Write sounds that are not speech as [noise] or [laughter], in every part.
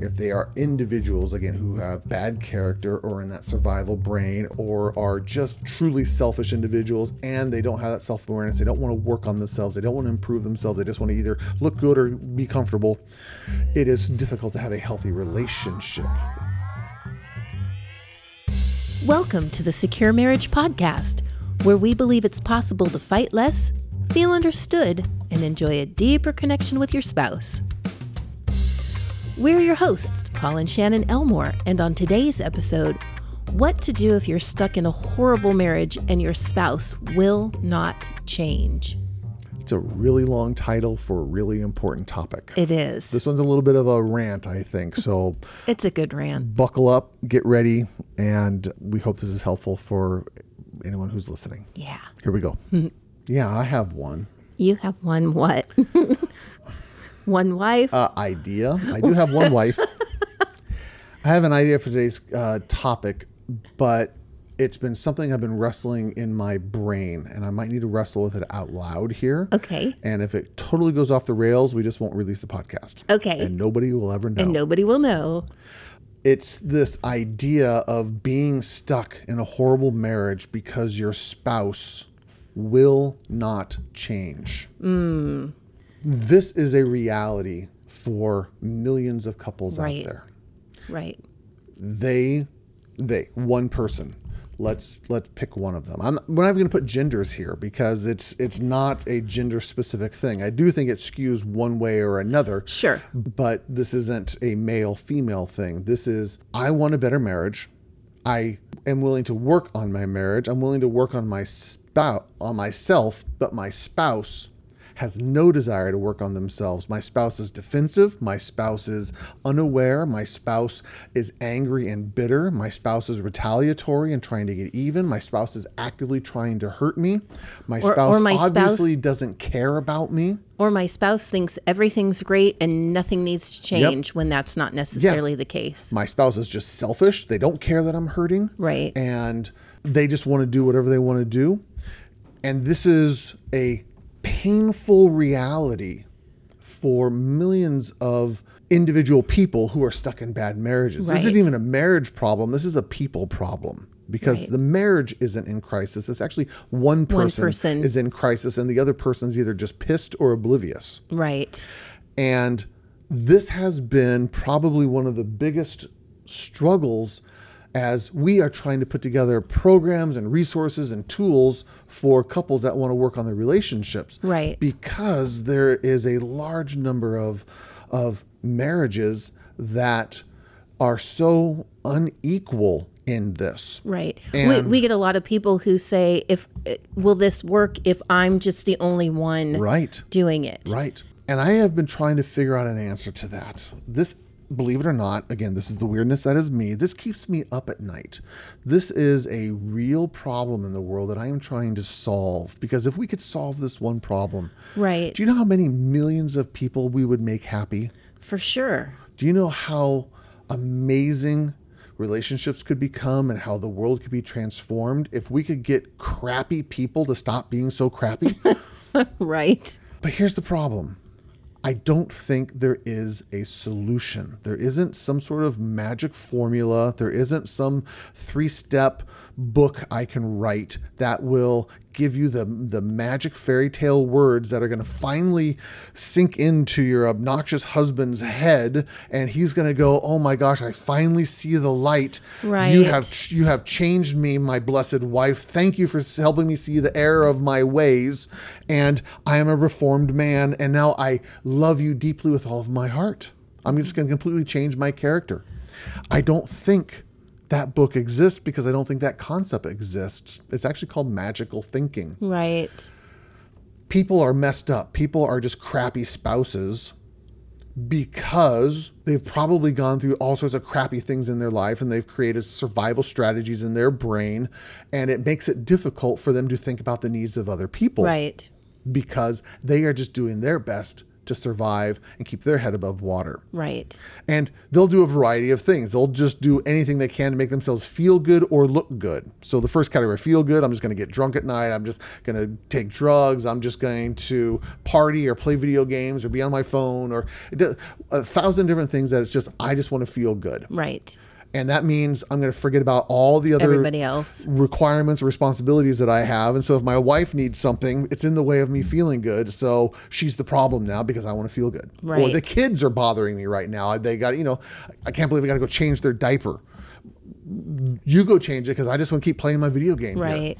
if they are individuals, again, who have bad character or in that survival brain or are just truly selfish individuals and they don't have that self awareness, they don't want to work on themselves, they don't want to improve themselves, they just want to either look good or be comfortable, it is difficult to have a healthy relationship. Welcome to the Secure Marriage Podcast, where we believe it's possible to fight less, feel understood, and enjoy a deeper connection with your spouse. We're your hosts, Paul and Shannon Elmore, and on today's episode, what to do if you're stuck in a horrible marriage and your spouse will not change. It's a really long title for a really important topic. It is. This one's a little bit of a rant, I think. So [laughs] It's a good rant. buckle up, get ready, and we hope this is helpful for anyone who's listening. Yeah. Here we go. [laughs] yeah, I have one You have one what? [laughs] one wife? uh, idea. I do have one wife. [laughs] I have an idea for today's uh, topic, but it's been something I've been wrestling in my brain, and I might need to wrestle with it out loud here. okay. And if it totally goes off the rails, we just won't release the podcast. Okay. And nobody will ever know. and nobody will know. it's this idea of being stuck in a horrible marriage because your spouse will not change. This is a reality for millions of couples Right. out there. Right. They, they, one person. Let's let's pick one of them. I'm, we're not even going to put genders here because it's it's not a gender specific thing. I do think it skews one way or another Sure. but this isn't a male female thing. This is I want a better marriage. I am willing to work on my marriage. I'm willing to work on my spouse on myself, but my spouse has no desire to work on themselves. My spouse is defensive, my spouse is unaware, my spouse is angry and bitter, my spouse is retaliatory and trying to get even, my spouse is actively trying to hurt me. My Or- spouse or my spouse- obviously doesn't care about me. Or my spouse thinks everything's great and nothing needs to change when that's not necessarily the case. my spouse is just selfish. They don't care that I'm hurting. Right. And they just want to do whatever they want to do. And this is a painful reality for millions of individual people who are stuck in bad marriages. This isn't even a marriage problem. This is a people problem because Right. the marriage isn't in crisis. It's actually one person, person. is in crisis and the other person's either just pissed or oblivious. Right. And this has been probably one of the biggest struggles as we are trying to put together programs and resources and tools for couples that want to work on their relationships. Right. Because there is a large number of of marriages that are so unequal in this. Right. We, we get a lot of people who say, "If eh, will this work if I'm just the only one Right. doing it?" Right. And I have been trying to figure out an answer to that. This, believe it or not, again, this is the weirdness that is me. This keeps me up at night. This is a real problem in the world that I am trying to solve because if we could solve this one problem, Right. do you know how many millions of people we would make happy? For sure. Do you know how amazing relationships could become and how the world could be transformed if we could get crappy people to stop being so crappy? [laughs] Right. But here's the problem. I don't think there is a solution. There isn't some sort of magic formula. There isn't some three step book I can write that will give you the, the magic fairy tale words that are going to finally sink into your obnoxious husband's head. And he's going to go, Oh my gosh, I finally see the light. You Right. have you have changed me, my blessed wife. Thank you for helping me see the error of my ways. And I am a reformed man. And now I love you deeply with all of my heart. I'm just going to completely change my character. I don't think that book exists because I don't think that concept exists. It's actually called magical thinking. Right. People are messed up. People are just crappy spouses because they've probably gone through all sorts of crappy things in their life and they've created survival strategies in their brain and it makes it difficult for them to think about the needs of other people Right. because they are just doing their best to survive and keep their head above water. Right. And they'll do a variety of things. They'll just do anything they can to make themselves feel good or look good. So the first category, feel good, I'm just going to get drunk at night. I'm just going to take drugs. I'm just going to party or play video games or be on my phone or a thousand different things that it's just, I just want to feel good. Right. And that means I'm going to forget about all the other Everybody else. requirements, responsibilities that I have. And so if my wife needs something, it's in the way of me feeling good. So she's the problem now because I want to feel good. Or Right. the kids are bothering me right now. They got, you know, I can't believe I got to go change their diaper. You go change it because I just want to keep playing my video game. here Right.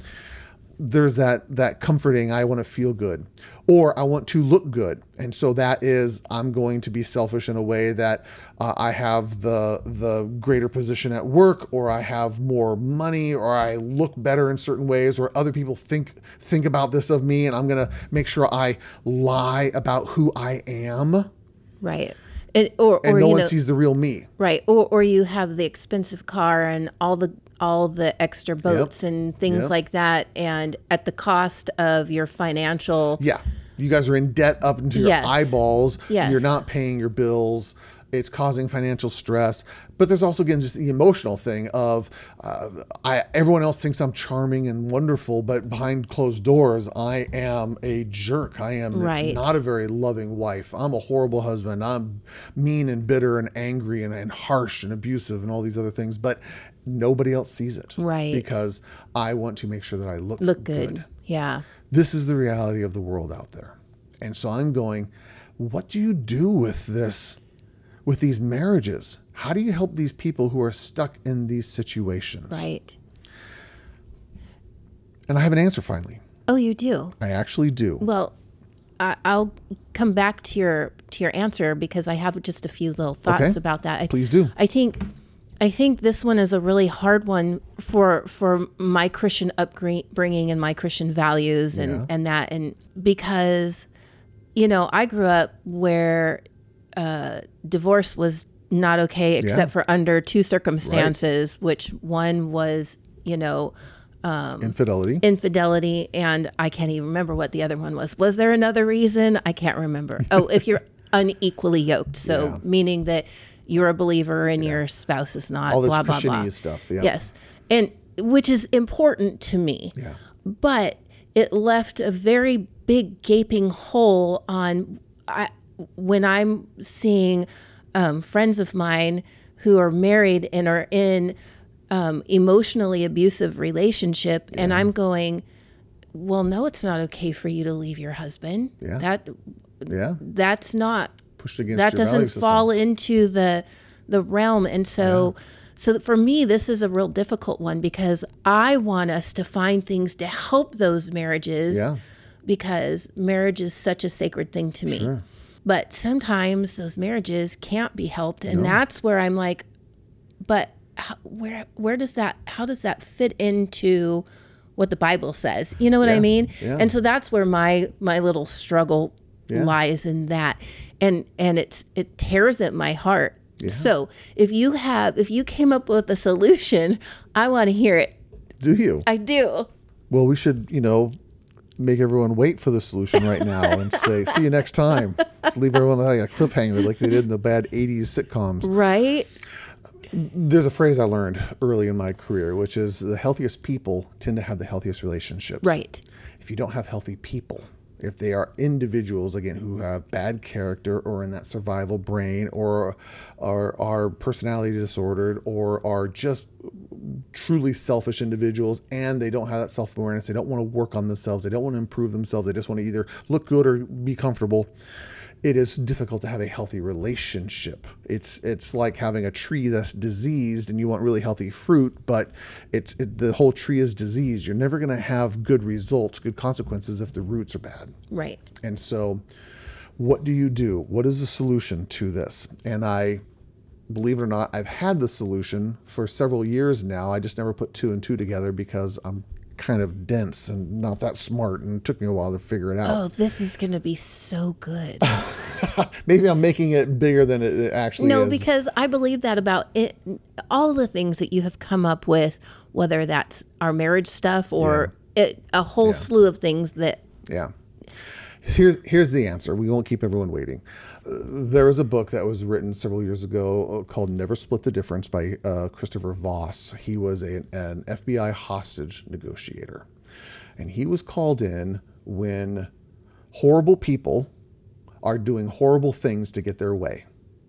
There's that that comforting i want to feel good or i want to look good and so that is i'm going to be selfish in a way that uh, i have the the greater position at work or i have more money or i look better in certain ways or other people think think about this of me and i'm going to make sure i lie about who i am Right. It, or and or no one know, sees the real me right. Or or you have the expensive car and all the all the extra boats and things Yep. like that, and at the cost of your financial. Yeah. You guys are in debt up into your Yes. eyeballs. Yes. You're not paying your bills. It's causing financial stress. But there's also again just the emotional thing of uh, I everyone else thinks I'm charming and wonderful, but behind closed doors I am a jerk. I am Right. not a very loving wife. I'm a horrible husband. I'm mean and bitter and angry and, and harsh and abusive and all these other things. But nobody else sees it. Right. Because I want to make sure that I look, Look good. Yeah. this is the reality of the world out there. And so I'm going, what do you do with this, with these marriages? How do you help these people who are stuck in these situations? Right. And I have an answer finally. Oh, you do. I actually do. Well, I, I'll come back to your to your answer because I have just a few little thoughts Okay. about that. I, Please do. I think I think this one is a really hard one for for my Christian upbringing and my Christian values and Yeah. and that and because you know I grew up where uh, divorce was not okay except for under two circumstances, which one was you know Infidelity. infidelity and I can't even remember what the other one was. Was there another reason? I can't remember. Oh, if you're [laughs] unequally yoked, so Yeah. meaning that you're a believer and your spouse is not. All this blah blah blah. Stuff, yeah. Yes, and which is important to me. Yeah. But it left a very big gaping hole on I, when I'm seeing um, friends of mine who are married and are in um, emotionally abusive relationship, and I'm going, well, no, it's not okay for you to leave your husband. Yeah. That yeah. that's not Pushed against that doesn't fall into the the realm. And so so for me this is a real difficult one because i want us to find things to help those marriages Yeah. because marriage is such a sacred thing to me. But sometimes those marriages can't be helped. And that's where i'm like but how, where where does that how does that fit into what the bible says? You know what i mean? Yeah. and so that's where my my little struggle lies in that and and it's it tears at my heart so if you have if you came up with a solution i want to hear it Do you? i do Well, we should, you know, make everyone wait for the solution right now and [laughs] say, see you next time. Leave everyone like a cliffhanger like they did in the bad 80s sitcoms. right There's a phrase I learned early in my career, which is the healthiest people tend to have the healthiest relationships. right If you don't have healthy people, if they are individuals again who have bad character or in that survival brain or are, are personality disordered or are just truly selfish individuals and they don't have that self-awareness they don't want to work on themselves they don't want to improve themselves they just want to either look good or be comfortable it is difficult to have a healthy relationship. It's it's like having a tree that's diseased and you want really healthy fruit, but it's it, the whole tree is diseased. You're never going to have good results, good consequences if the roots are bad. right And so, what do you do? What is the solution to this? And I, believe it or not, I've had the solution for several years now. I just never put two and two together because I'm kind of dense and not that smart, and it took me a while to figure it out. oh this is going to be so good [laughs] Maybe I'm making it bigger than it actually no is. No, because i believe that about it all the things that you have come up with whether that's our marriage stuff or it, a whole slew of things that yeah. Here's here's the answer. We won't keep everyone waiting. There was a book that was written several years ago uh, called "Never Split the Difference" by uh, Christopher Voss. He was a, an FBI hostage negotiator, and he was called in when horrible people are doing horrible things to get their way.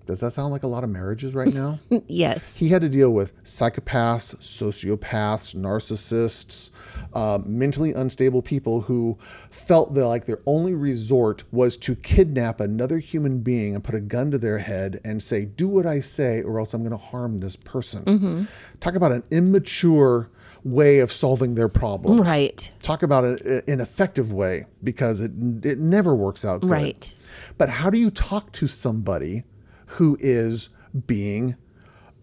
Does that sound like a lot of marriages right now? [laughs] yes. He had to deal with psychopaths, sociopaths, narcissists, uh, mentally unstable people who felt that like their only resort was to kidnap another human being and put a gun to their head and say, "Do what I say, or else I'm going to harm this person." Mm-hmm. Talk about an immature way of solving their problems. Right. Talk about an ineffective way because it it never works out good. Right. But how do you talk to somebody who is being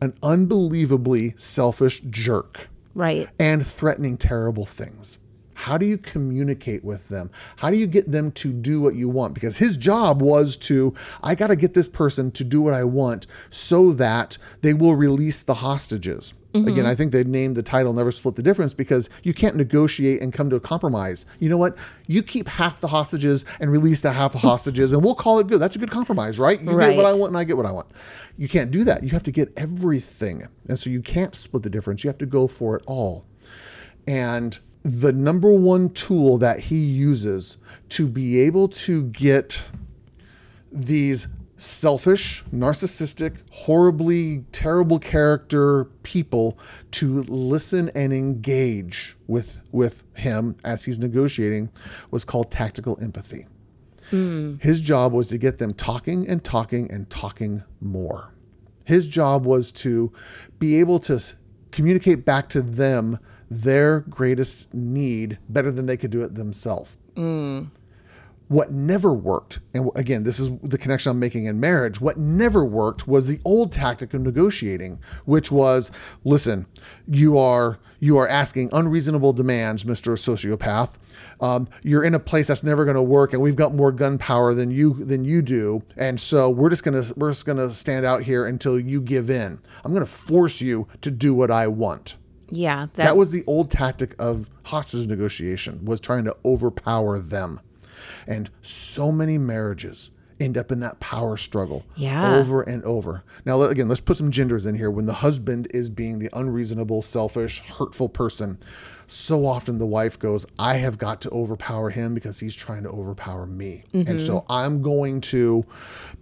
an unbelievably selfish jerk Right. and threatening terrible things? How do you communicate with them? How do you get them to do what you want? Because his job was to, I got to get this person to do what I want so that they will release the hostages. Mm-hmm. Again, I think they named the title Never Split the Difference because you can't negotiate and come to a compromise. You know what? You keep half the hostages and release the half the [laughs] hostages, and we'll call it good. That's a good compromise, right? You get what I want and I get what I want. You can't do that. You have to get everything. And so you can't split the difference. You have to go for it all. And the number one tool that he uses to be able to get these selfish, narcissistic, horribly terrible character people to listen and engage with with him as he's negotiating was called tactical empathy. Hmm. His job was to get them talking and talking and talking more. His job was to be able to communicate back to them their greatest need better than they could do it themselves. What never worked, and again, this is the connection I'm making in marriage. What never worked was the old tactic of negotiating, which was, listen, you are you are asking unreasonable demands, Mister Sociopath. Um, you're in a place that's never going to work, and we've got more gun power than you than you do, and so we're just gonna we're just gonna stand out here until you give in. I'm going to force you to do what I want. Yeah. That, That was the old tactic of hostage negotiation was trying to overpower them. And so many marriages end up in that power struggle Yeah. over and over. Now again, let's put some genders in here. When the husband is being the unreasonable, selfish, hurtful person, so often the wife goes, "I have got to overpower him because he's trying to overpower me." And so mm-hmm. I'm going to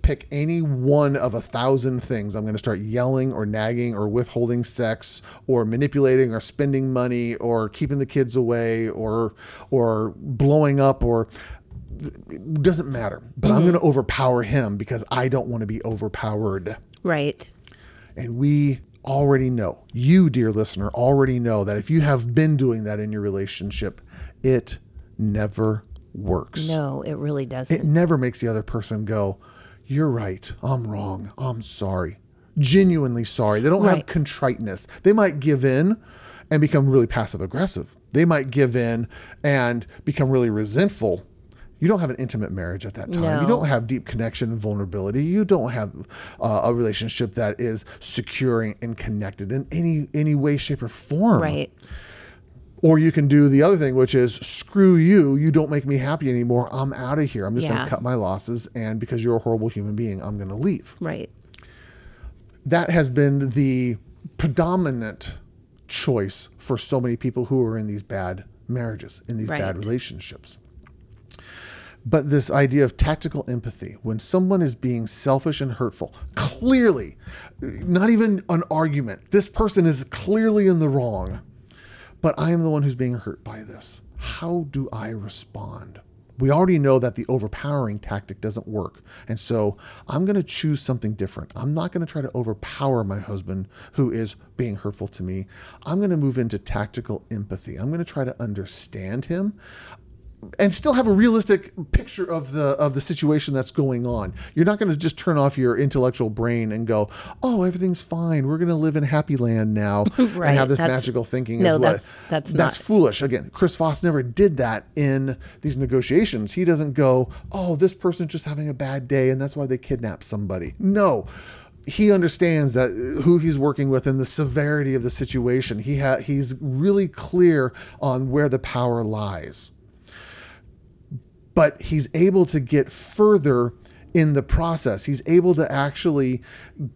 pick any one of a thousand things. I'm going to start yelling or nagging or withholding sex or manipulating or spending money or keeping the kids away or or blowing up or it doesn't matter. But I'm mm-hmm. going to overpower him because I don't want to be overpowered. right. And we already know, you, dear listener, already know that if you have been doing that in your relationship, it never works. No, it really doesn't. It never makes the other person go, You're right. I'm wrong. I'm sorry. Genuinely sorry. They don't have contriteness. They might give in and become really passive aggressive. They might give in and become really resentful. You don't have an intimate marriage at that time. You don't have deep connection and vulnerability. You don't have uh, a relationship that is securing and connected in any any way, shape, or form. right. Or you can do the other thing, which is screw you. You don't make me happy anymore. I'm out of here. I'm just going to cut my losses. And because you're a horrible human being, I'm going to leave. Right. That has been the predominant choice for so many people who are in these bad marriages, in these bad relationships. But this idea of tactical empathy, when someone is being selfish and hurtful, clearly, not even an argument, this person is clearly in the wrong, but I am the one who's being hurt by this. How do I respond? We already know that the overpowering tactic doesn't work. And so I'm going to choose something different. I'm not going to try to overpower my husband who is being hurtful to me. I'm going to move into tactical empathy. I'm going to try to understand him and still have a realistic picture of the of the situation that's going on. You're not going to just turn off your intellectual brain and go, "Oh, everything's fine. We're going to live in happy land now," [laughs] Right, and have this that's- magical thinking. no, as what- that's- that's that's not- foolish. Again, Chris Voss never did that in these negotiations. He doesn't go, "Oh, this person's just having a bad day, and that's why they kidnapped somebody." No. He understands that uh, who he's working with and the severity of the situation. He ha- he's really clear on where the power lies but he's able to get further in the process. He's able to actually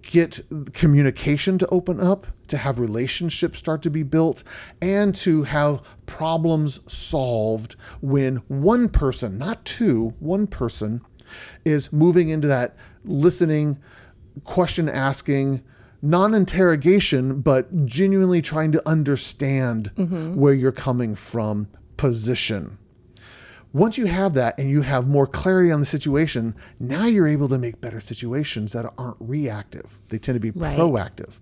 get communication to open up, to have relationships start to be built, and to have problems solved when one person, not two, one person is moving into that listening, question asking, non interrogation, but genuinely trying to understand mm-hmm. where you're coming from position. Once you have that and you have more clarity on the situation, now you're able to make better situations that aren't reactive. They tend to be Right. proactive.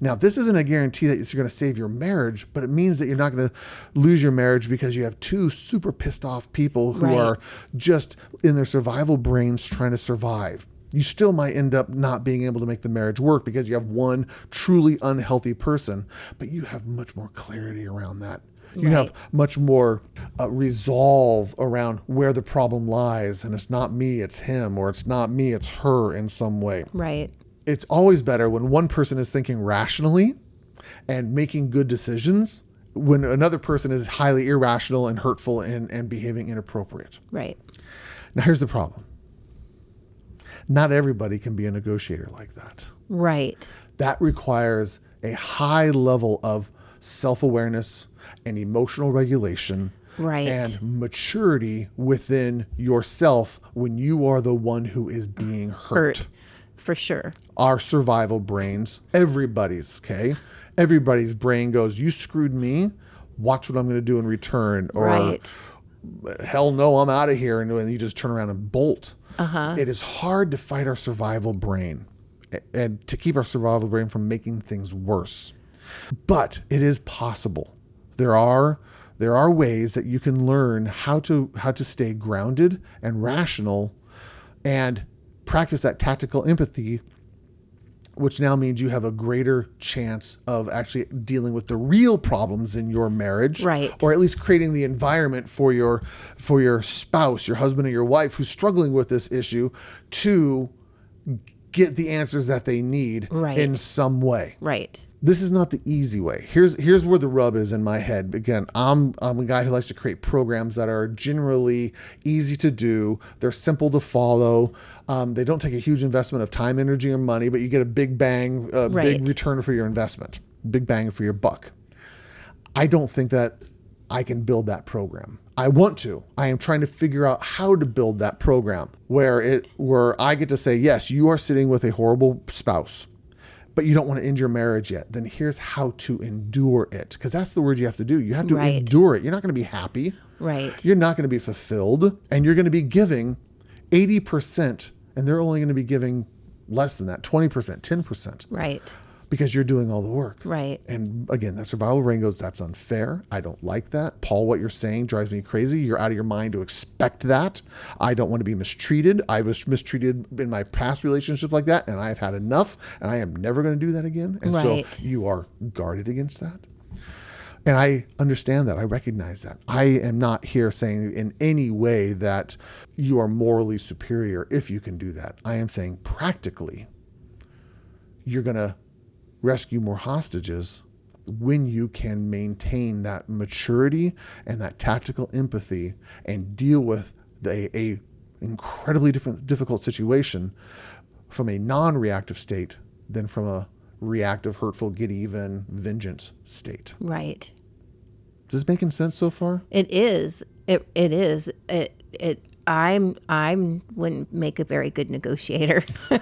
Now, this isn't a guarantee that it's going to save your marriage, but it means that you're not going to lose your marriage because you have two super pissed off people who Right. are just in their survival brains trying to survive. You still might end up not being able to make the marriage work because you have one truly unhealthy person, but you have much more clarity around that. You have much more uh, resolve around where the problem lies, and it's not me, it's him, or it's not me, it's her in some way Right. it's always better when one person is thinking rationally and making good decisions when another person is highly irrational and hurtful and, and behaving inappropriate. Right. Now, here's the problem not everybody can be a negotiator like that. Right. That requires a high level of self awareness and emotional regulation. Right. And maturity within yourself when you are the one who is being Hurt. For sure. our survival brains, everybody's, okay? Everybody's brain goes, You screwed me. Watch what I'm going to do in return. Or, right. hell no, I'm out of here. And then you just turn around and bolt. Uh-huh. It is hard to fight our survival brain and to keep our survival brain from making things worse. But it is possible. There are there are ways that you can learn how to how to stay grounded and rational and practice that tactical empathy which now means you have a greater chance of actually dealing with the real problems in your marriage Right. or at least creating the environment for your for your spouse your husband or your wife who's struggling with this issue to get the answers that they need Right. in some way Right. this is not the easy way. Here's here's where the rub is in my head. Again, I'm I'm a guy who likes to create programs that are generally easy to do. They're simple to follow. Um, they don't take a huge investment of time, energy, or money, but you get a big bang, a Right. big return for your investment, big bang for your buck. I don't think that I can build that program. I want to. I am trying to figure out how to build that program where it where I get to say, yes, you are sitting with a horrible spouse, but you don't want to end your marriage yet. Then here's how to endure it. Because that's the word you have to do. You have to Right. endure it. You're not going to be happy. Right. You're not going to be fulfilled. And you're going to be giving 80%, and they're only going to be giving less than that 20%, 10%, right. Because you're doing all the work. Right. And again, that survival brain goes, that's unfair. I don't like that. Paul, what you're saying drives me crazy. You're out of your mind to expect that. I don't want to be mistreated. I was mistreated in my past relationship like that, and I've had enough, and I am never going to do that again. And Right. so you are guarded against that. And I understand that. I recognize that. I am not here saying in any way that you are morally superior if you can do that. I am saying practically, you're going to rescue more hostages when you can maintain that maturity and that tactical empathy and deal with the, a incredibly different difficult situation from a non-reactive state than from a reactive hurtful get even vengeance state Right. is this making sense so far It is. It it is. It it I'm I'm wouldn't make a very good negotiator. [laughs]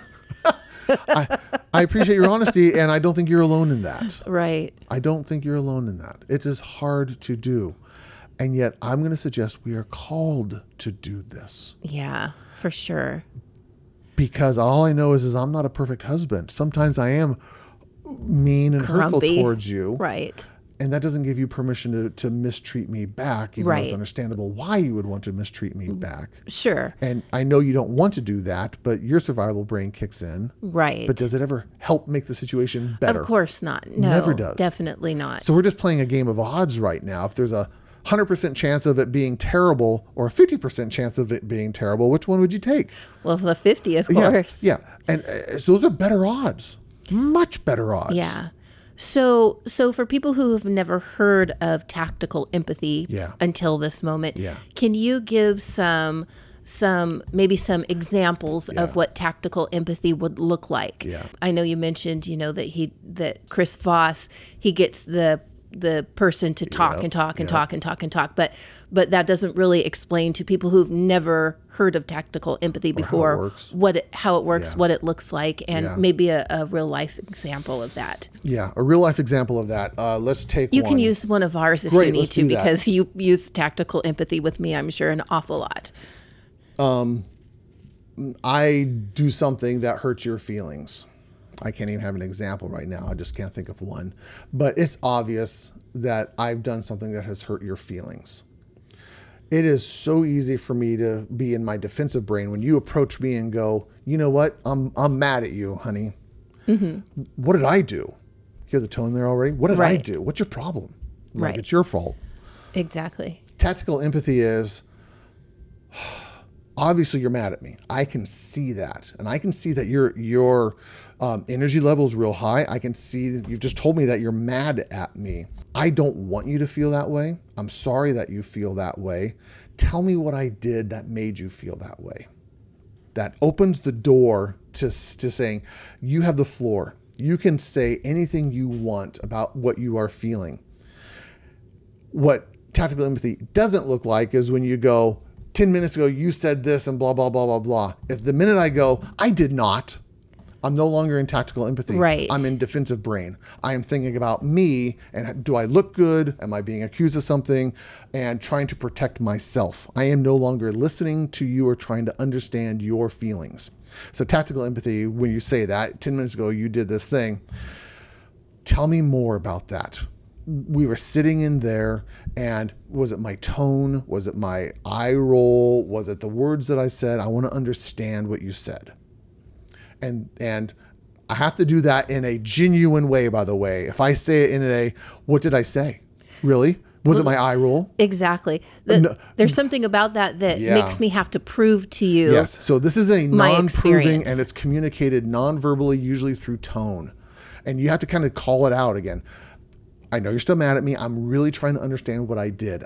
i appreciate your honesty and i don't think you're alone in that right. I don't think you're alone in that. It is hard to do. And yet, I'm going to suggest we are called to do this Yeah, for sure. because all I know is, is I'm not a perfect husband. Sometimes I am mean and hurtful towards you. Right. And that doesn't give you permission to, to mistreat me back, even though Right. it's understandable why you would want to mistreat me back. Sure. And I know you don't want to do that, but your survival brain kicks in. Right. But does it ever help make the situation better? of course not. No. Never does. Definitely not. So we're just playing a game of odds right now. If there's a 100% chance of it being terrible or a 50% chance of it being terrible, which one would you take? well, the 50 of Yeah, course. Yeah. And uh, so those are better odds, much better odds. Yeah. So, so for people who have never heard of tactical empathy Yeah. until this moment, Yeah. can you give some some maybe some examples of what tactical empathy would look like? Yeah. I know you mentioned, you know, that he that Chris Voss, he gets the the person to talk and talk and talk and talk and talk, but but that doesn't really explain to people who've never heard of tactical empathy before works. what it, how it works, Yeah. what it looks like, and Yeah. maybe a, a real life example of that. Yeah, a real life example of that. Uh, let's take You one. can use one of ours if Great, you need to do that. because you use tactical empathy with me, I'm sure, an awful lot. um, I do something that hurts your feelings. I can't even have an example right now. I just can't think of one. But it's obvious that I've done something that has hurt your feelings. It is so easy for me to be in my defensive brain when you approach me and go, you know what? I'm I'm mad at you, honey. What did I do? Hear the tone there already? What did I do? What's your problem? Like Right. it's your fault. Exactly. tactical empathy is [sighs] obviously you're mad at me. I can see that, and I can see that your your um, energy level is real high. I can see you've just told me that you're mad at me. I don't want you to feel that way. I'm sorry that you feel that way. Tell me what I did that made you feel that way. That opens the door to to saying you have the floor. You can say anything you want about what you are feeling what tactical empathy doesn't look like is when you go 10 minutes ago you said this and blah blah blah blah blah if the minute i go i did not i'm no longer in tactical empathy. Right. i'm in defensive brain. I am thinking about me and do i look good? Am i being accused of something? And trying to protect myself. I am no longer listening to you or trying to understand your feelings. So tactical empathy when you say that 10 minutes ago you did this thing. Tell me more about that. We were sitting in there and was it my tone? Was it my eye roll? Was it the words that i said? I want to understand what you said and and i have to do that in a genuine way by the way if i say it in a what did i say really was it my eye roll Exactly. The- there's something about that that Yeah. makes me have to prove to you. Yes. So this is a non-proving experience. and it's communicated non-verbally, usually through tone. And you have to kind of call it out again. I know you're still mad at me. I'm really trying to understand what I did.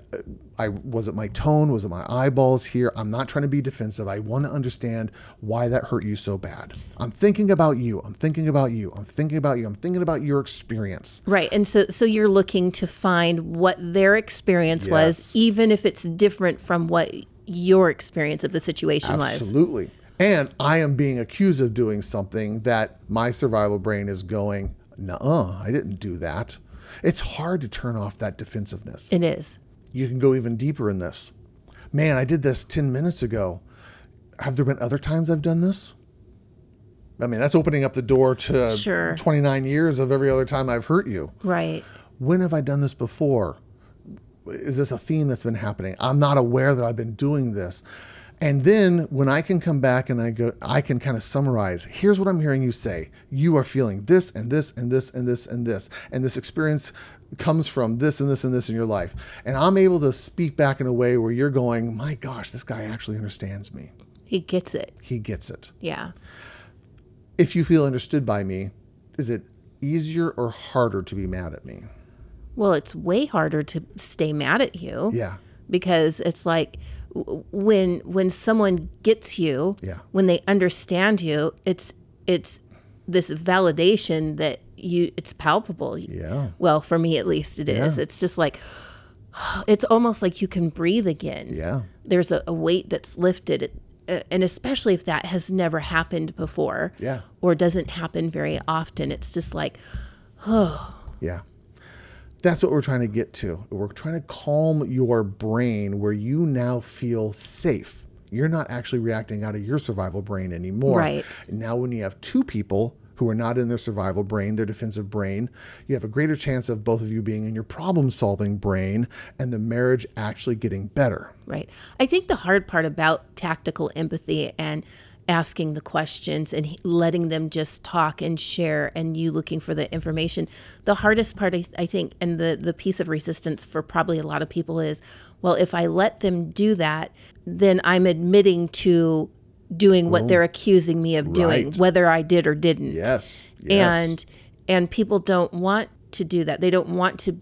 I was it my tone? Was it my eyeballs here? I'm not trying to be defensive. I want to understand why that hurt you so bad. I'm thinking about you. I'm thinking about you. I'm thinking about you. I'm thinking about your experience. Right. And so so you're looking to find what their experience Yes. was, even if it's different from what your experience of the situation was. Absolutely. And I am being accused of doing something that my survival brain is going, Nuh-uh, I didn't do that. It's hard to turn off that defensiveness. It is. You can go even deeper in this. Man, I did this 10 minutes ago. Have there been other times I've done this? I mean, that's opening up the door to Sure. 29 years of every other time I've hurt you. Right. When have I done this before? Is this a theme that's been happening? I'm not aware that I've been doing this. And then when I can come back and I go, I can kind of summarize here's what I'm hearing you say. You are feeling this and this and this and this and this. And this experience comes from this and this and this in your life. And I'm able to speak back in a way where you're going, my gosh, this guy actually understands me. He gets it. He gets it. Yeah. If you feel understood by me, is it easier or harder to be mad at me? Well, it's way harder to stay mad at you. Yeah. Because it's like when when someone gets you Yeah. when they understand you it's it's this validation that you it's palpable Yeah. well for me at least it is Yeah. it's just like [sighs] it's almost like you can breathe again Yeah. there's a, a weight that's lifted uh, and especially if that has never happened before Yeah. or doesn't happen very often it's just like oh, [sighs] Yeah. That's what we're trying to get to. We're trying to calm your brain where you now feel safe. You're not actually reacting out of your survival brain anymore. Right. Now, when you have two people who are not in their survival brain, their defensive brain, you have a greater chance of both of you being in your problem solving brain and the marriage actually getting better. Right. I think the hard part about tactical empathy and asking the questions and letting them just talk and share and you looking for the information, the hardest part, I, think, and the, the piece of resistance for probably a lot of people is well, if I let them do that, then I'm admitting to doing what they're oh, accusing me of doing, whether I did or didn't Yes. yes. and and people don't want to do that. They don't want to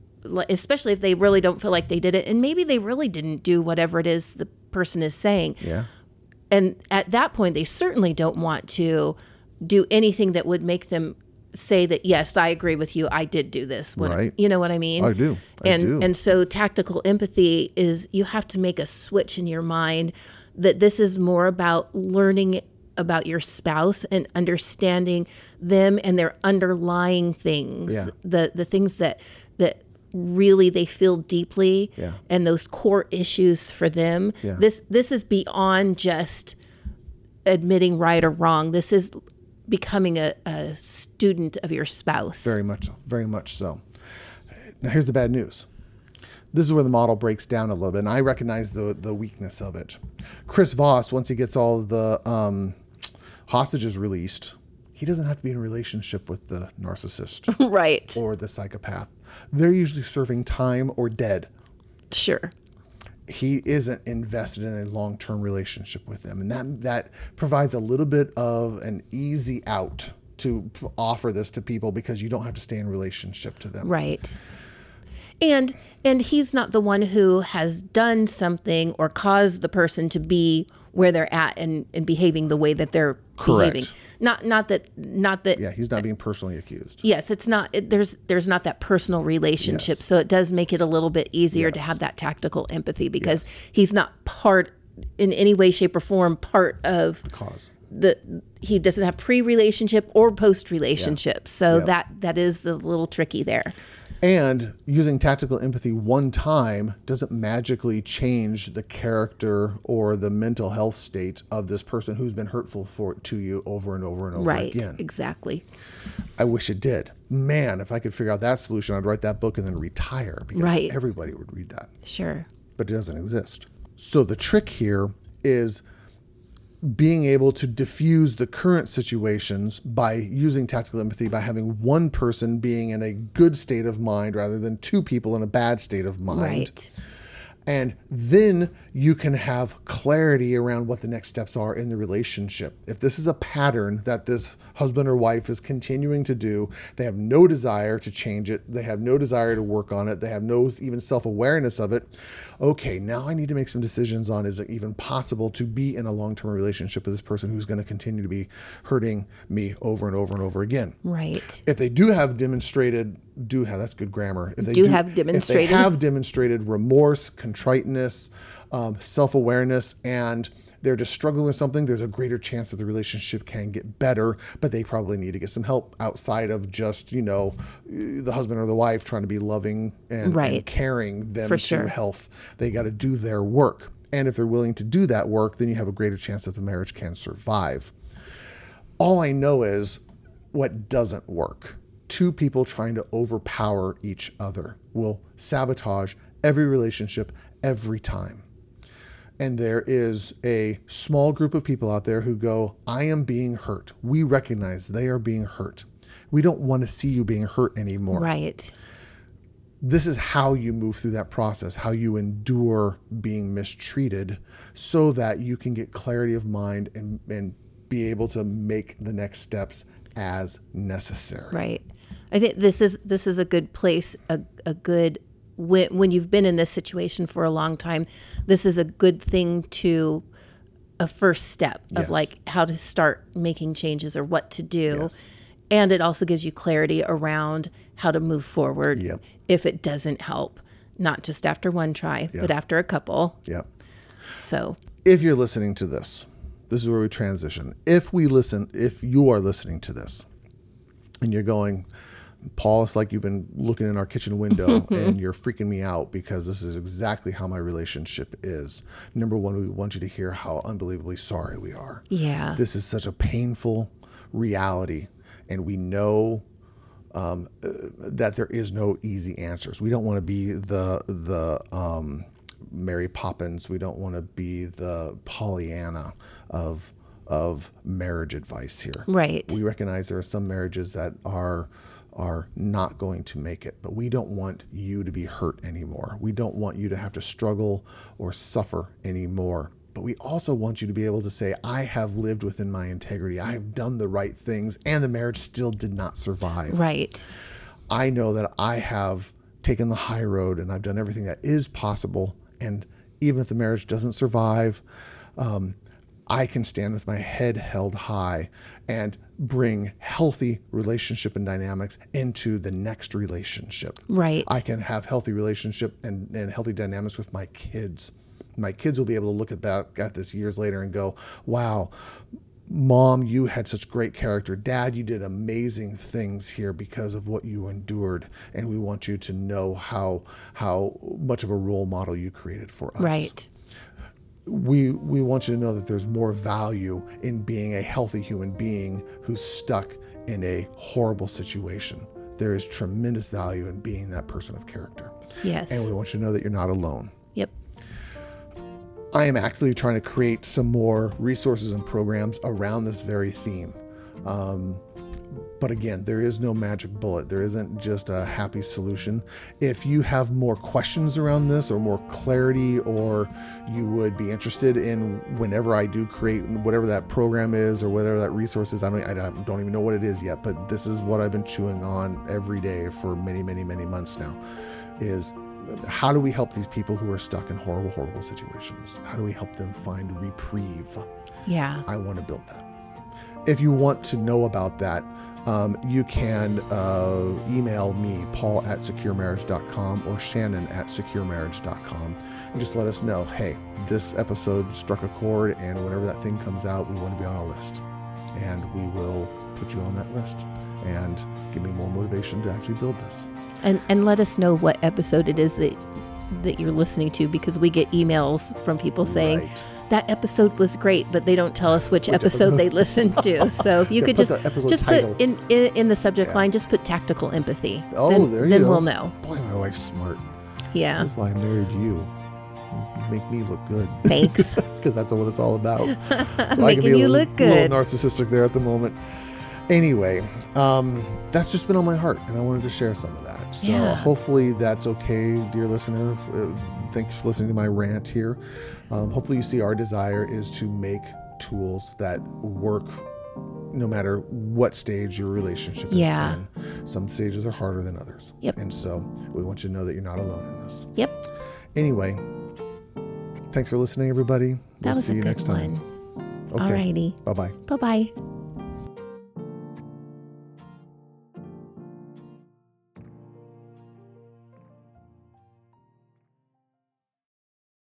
especially if they really don't feel like they did it and maybe they really didn't do whatever it is the person is saying. Yeah. And at that point they certainly don't want to do anything that would make them say that yes, I agree with you. I did do this. When, Right. You know what I mean? I do. I and do. and so tactical empathy is you have to make a switch in your mind that this is more about learning about your spouse and understanding them and their underlying things Yeah. the the things that that really they feel deeply Yeah. and those core issues for them Yeah. this this is beyond just admitting right or wrong this is becoming a, a student of your spouse Very much so. Very much so. Now, here's the bad news. This is where the model breaks down a little bit, and I recognize the the weakness of it. Chris Voss, once he gets all the um, hostages released, he doesn't have to be in a relationship with the narcissist [laughs] right or the psychopath. They're usually serving time or dead. sure he isn't invested in a long-term relationship with them and that that provides a little bit of an easy out to offer this to people because you don't have to stay in relationship to them Right. And and he's not the one who has done something or caused the person to be where they're at and, and behaving the way that they're Correct. behaving. Not not that not that yeah he's not being personally accused yes, it's not it, there's there's not that personal relationship. Yes. So it does make it a little bit easier to have that tactical empathy because he's not part in any way, shape, or form part of the cause the he doesn't have pre-relationship or post-relationship. So Yep. that that is a little tricky there. and using tactical empathy one time doesn't magically change the character or the mental health state of this person who's been hurtful for to you over and over and over Right. again Exactly. I wish it did. Man, if I could figure out that solution, I'd write that book and then retire because Right. everybody would read that. Sure. But it doesn't exist. So the trick here is being able to diffuse the current situations by using tactical empathy by having one person being in a good state of mind rather than two people in a bad state of mind. Right. And then you can have clarity around what the next steps are in the relationship. If this is a pattern that this husband or wife is continuing to do, they have no desire to change it, they have no desire to work on it, they have no even self awareness of it. Okay, now I need to make some decisions on is it even possible to be in a long term relationship with this person who's going to continue to be hurting me over and over and over again Right. if they do have demonstrated do have that's good grammar if they Do have demonstrated. if they have demonstrated remorse contriteness um, self-awareness and they're just struggling with something there's a greater chance that the relationship can get better but they probably need to get some help outside of just you know the husband or the wife trying to be loving and, and Right. carrying them For to sure. health they got to do their work and if they're willing to do that work then you have a greater chance that the marriage can survive all I know is what doesn't work. Two people trying to overpower each other will sabotage every relationship every time. And there is a small group of people out there who go, I am being hurt. We recognize they are being hurt. We don't want to see you being hurt anymore Right. this is how you move through that process, how you endure being mistreated so that you can get clarity of mind and, and be able to make the next steps as necessary. Right. I think this is this is a good place, a, a good when when you've been in this situation for a long time, this is a good thing to a first step of Yes. like how to start making changes or what to do. And it also gives you clarity around how to move forward Yep. if it doesn't help. Not just after one try, but after a couple. Yep. So If you're listening to this, this is where we transition. If we listen, if you are listening to this and you're going, Paul, it's like you've been looking in our kitchen window [laughs] and you're freaking me out because this is exactly how my relationship is. Number one, we want you to hear how unbelievably sorry we are. yeah. This is such a painful reality, and we know um, uh, that there is no easy answers. We don't want to be the the um, Mary Poppins. We don't want to be the Pollyanna of of marriage advice here. Right. We recognize there are some marriages that are are not going to make it, but we don't want you to be hurt anymore. We don't want you to have to struggle or suffer anymore. But we also want you to be able to say, I have lived within my integrity. I have done the right things, and the marriage still did not survive. right. I know that I have taken the high road and I've done everything that is possible. And even if the marriage doesn't survive, um, I can stand with my head held high and bring healthy relationship and dynamics into the next relationship. Right. I can have healthy relationship and, and healthy dynamics with my kids. My kids will be able to look at that at this years later and go, wow, mom, you had such great character. Dad, you did amazing things here because of what you endured. And we want you to know how how much of a role model you created for us right. We we want you to know that there's more value in being a healthy human being who's stuck in a horrible situation. There is tremendous value in being that person of character. Yes. And we want you to know that you're not alone. yep. I am actively trying to create some more resources and programs around this very theme. Um, but again, there is no magic bullet. There isn't just a happy solution. If you have more questions around this or more clarity, or you would be interested in whenever I do create whatever that program is or whatever that resource is, I don't, I don't even know what it is yet, but this is what I've been chewing on every day for many, many, many months now is how do we help these people who are stuck in horrible, horrible situations? How do we help them find reprieve? Yeah. I want to build that. If you want to know about that, um, you can uh, email me, paul at securemarriage.com or shannon at securemarriage.com, and just let us know hey, this episode struck a chord, and whenever that thing comes out, we want to be on a list. And we will put you on that list and give me more motivation to actually build this. And and let us know what episode it is that that you're listening to because we get emails from people saying Right. That episode was great, but they don't tell us which, episode, they listened to. [laughs] So if you could just just title. put in, in in the subject line, just put tactical empathy. Oh, then, there you then go. we'll know. Boy, my wife's smart. Yeah. That's why I married you. Make me look good. Thanks. [laughs] because that's what it's all about. [laughs] So I Making can be a you little, look good. little narcissistic there at the moment. Anyway, um, that's just been on my heart, and I wanted to share some of that. So Yeah. hopefully that's okay, dear listener. F- Uh, thanks for listening to my rant here. Um, hopefully you see our desire is to make tools that work no matter what stage your relationship is Yeah. in. Some stages are harder than others. Yep. And so we want you to know that you're not alone in this. Yep. Anyway, thanks for listening, everybody. That we'll was see a you good next time. one. Okay. Alrighty. Bye bye. Bye bye.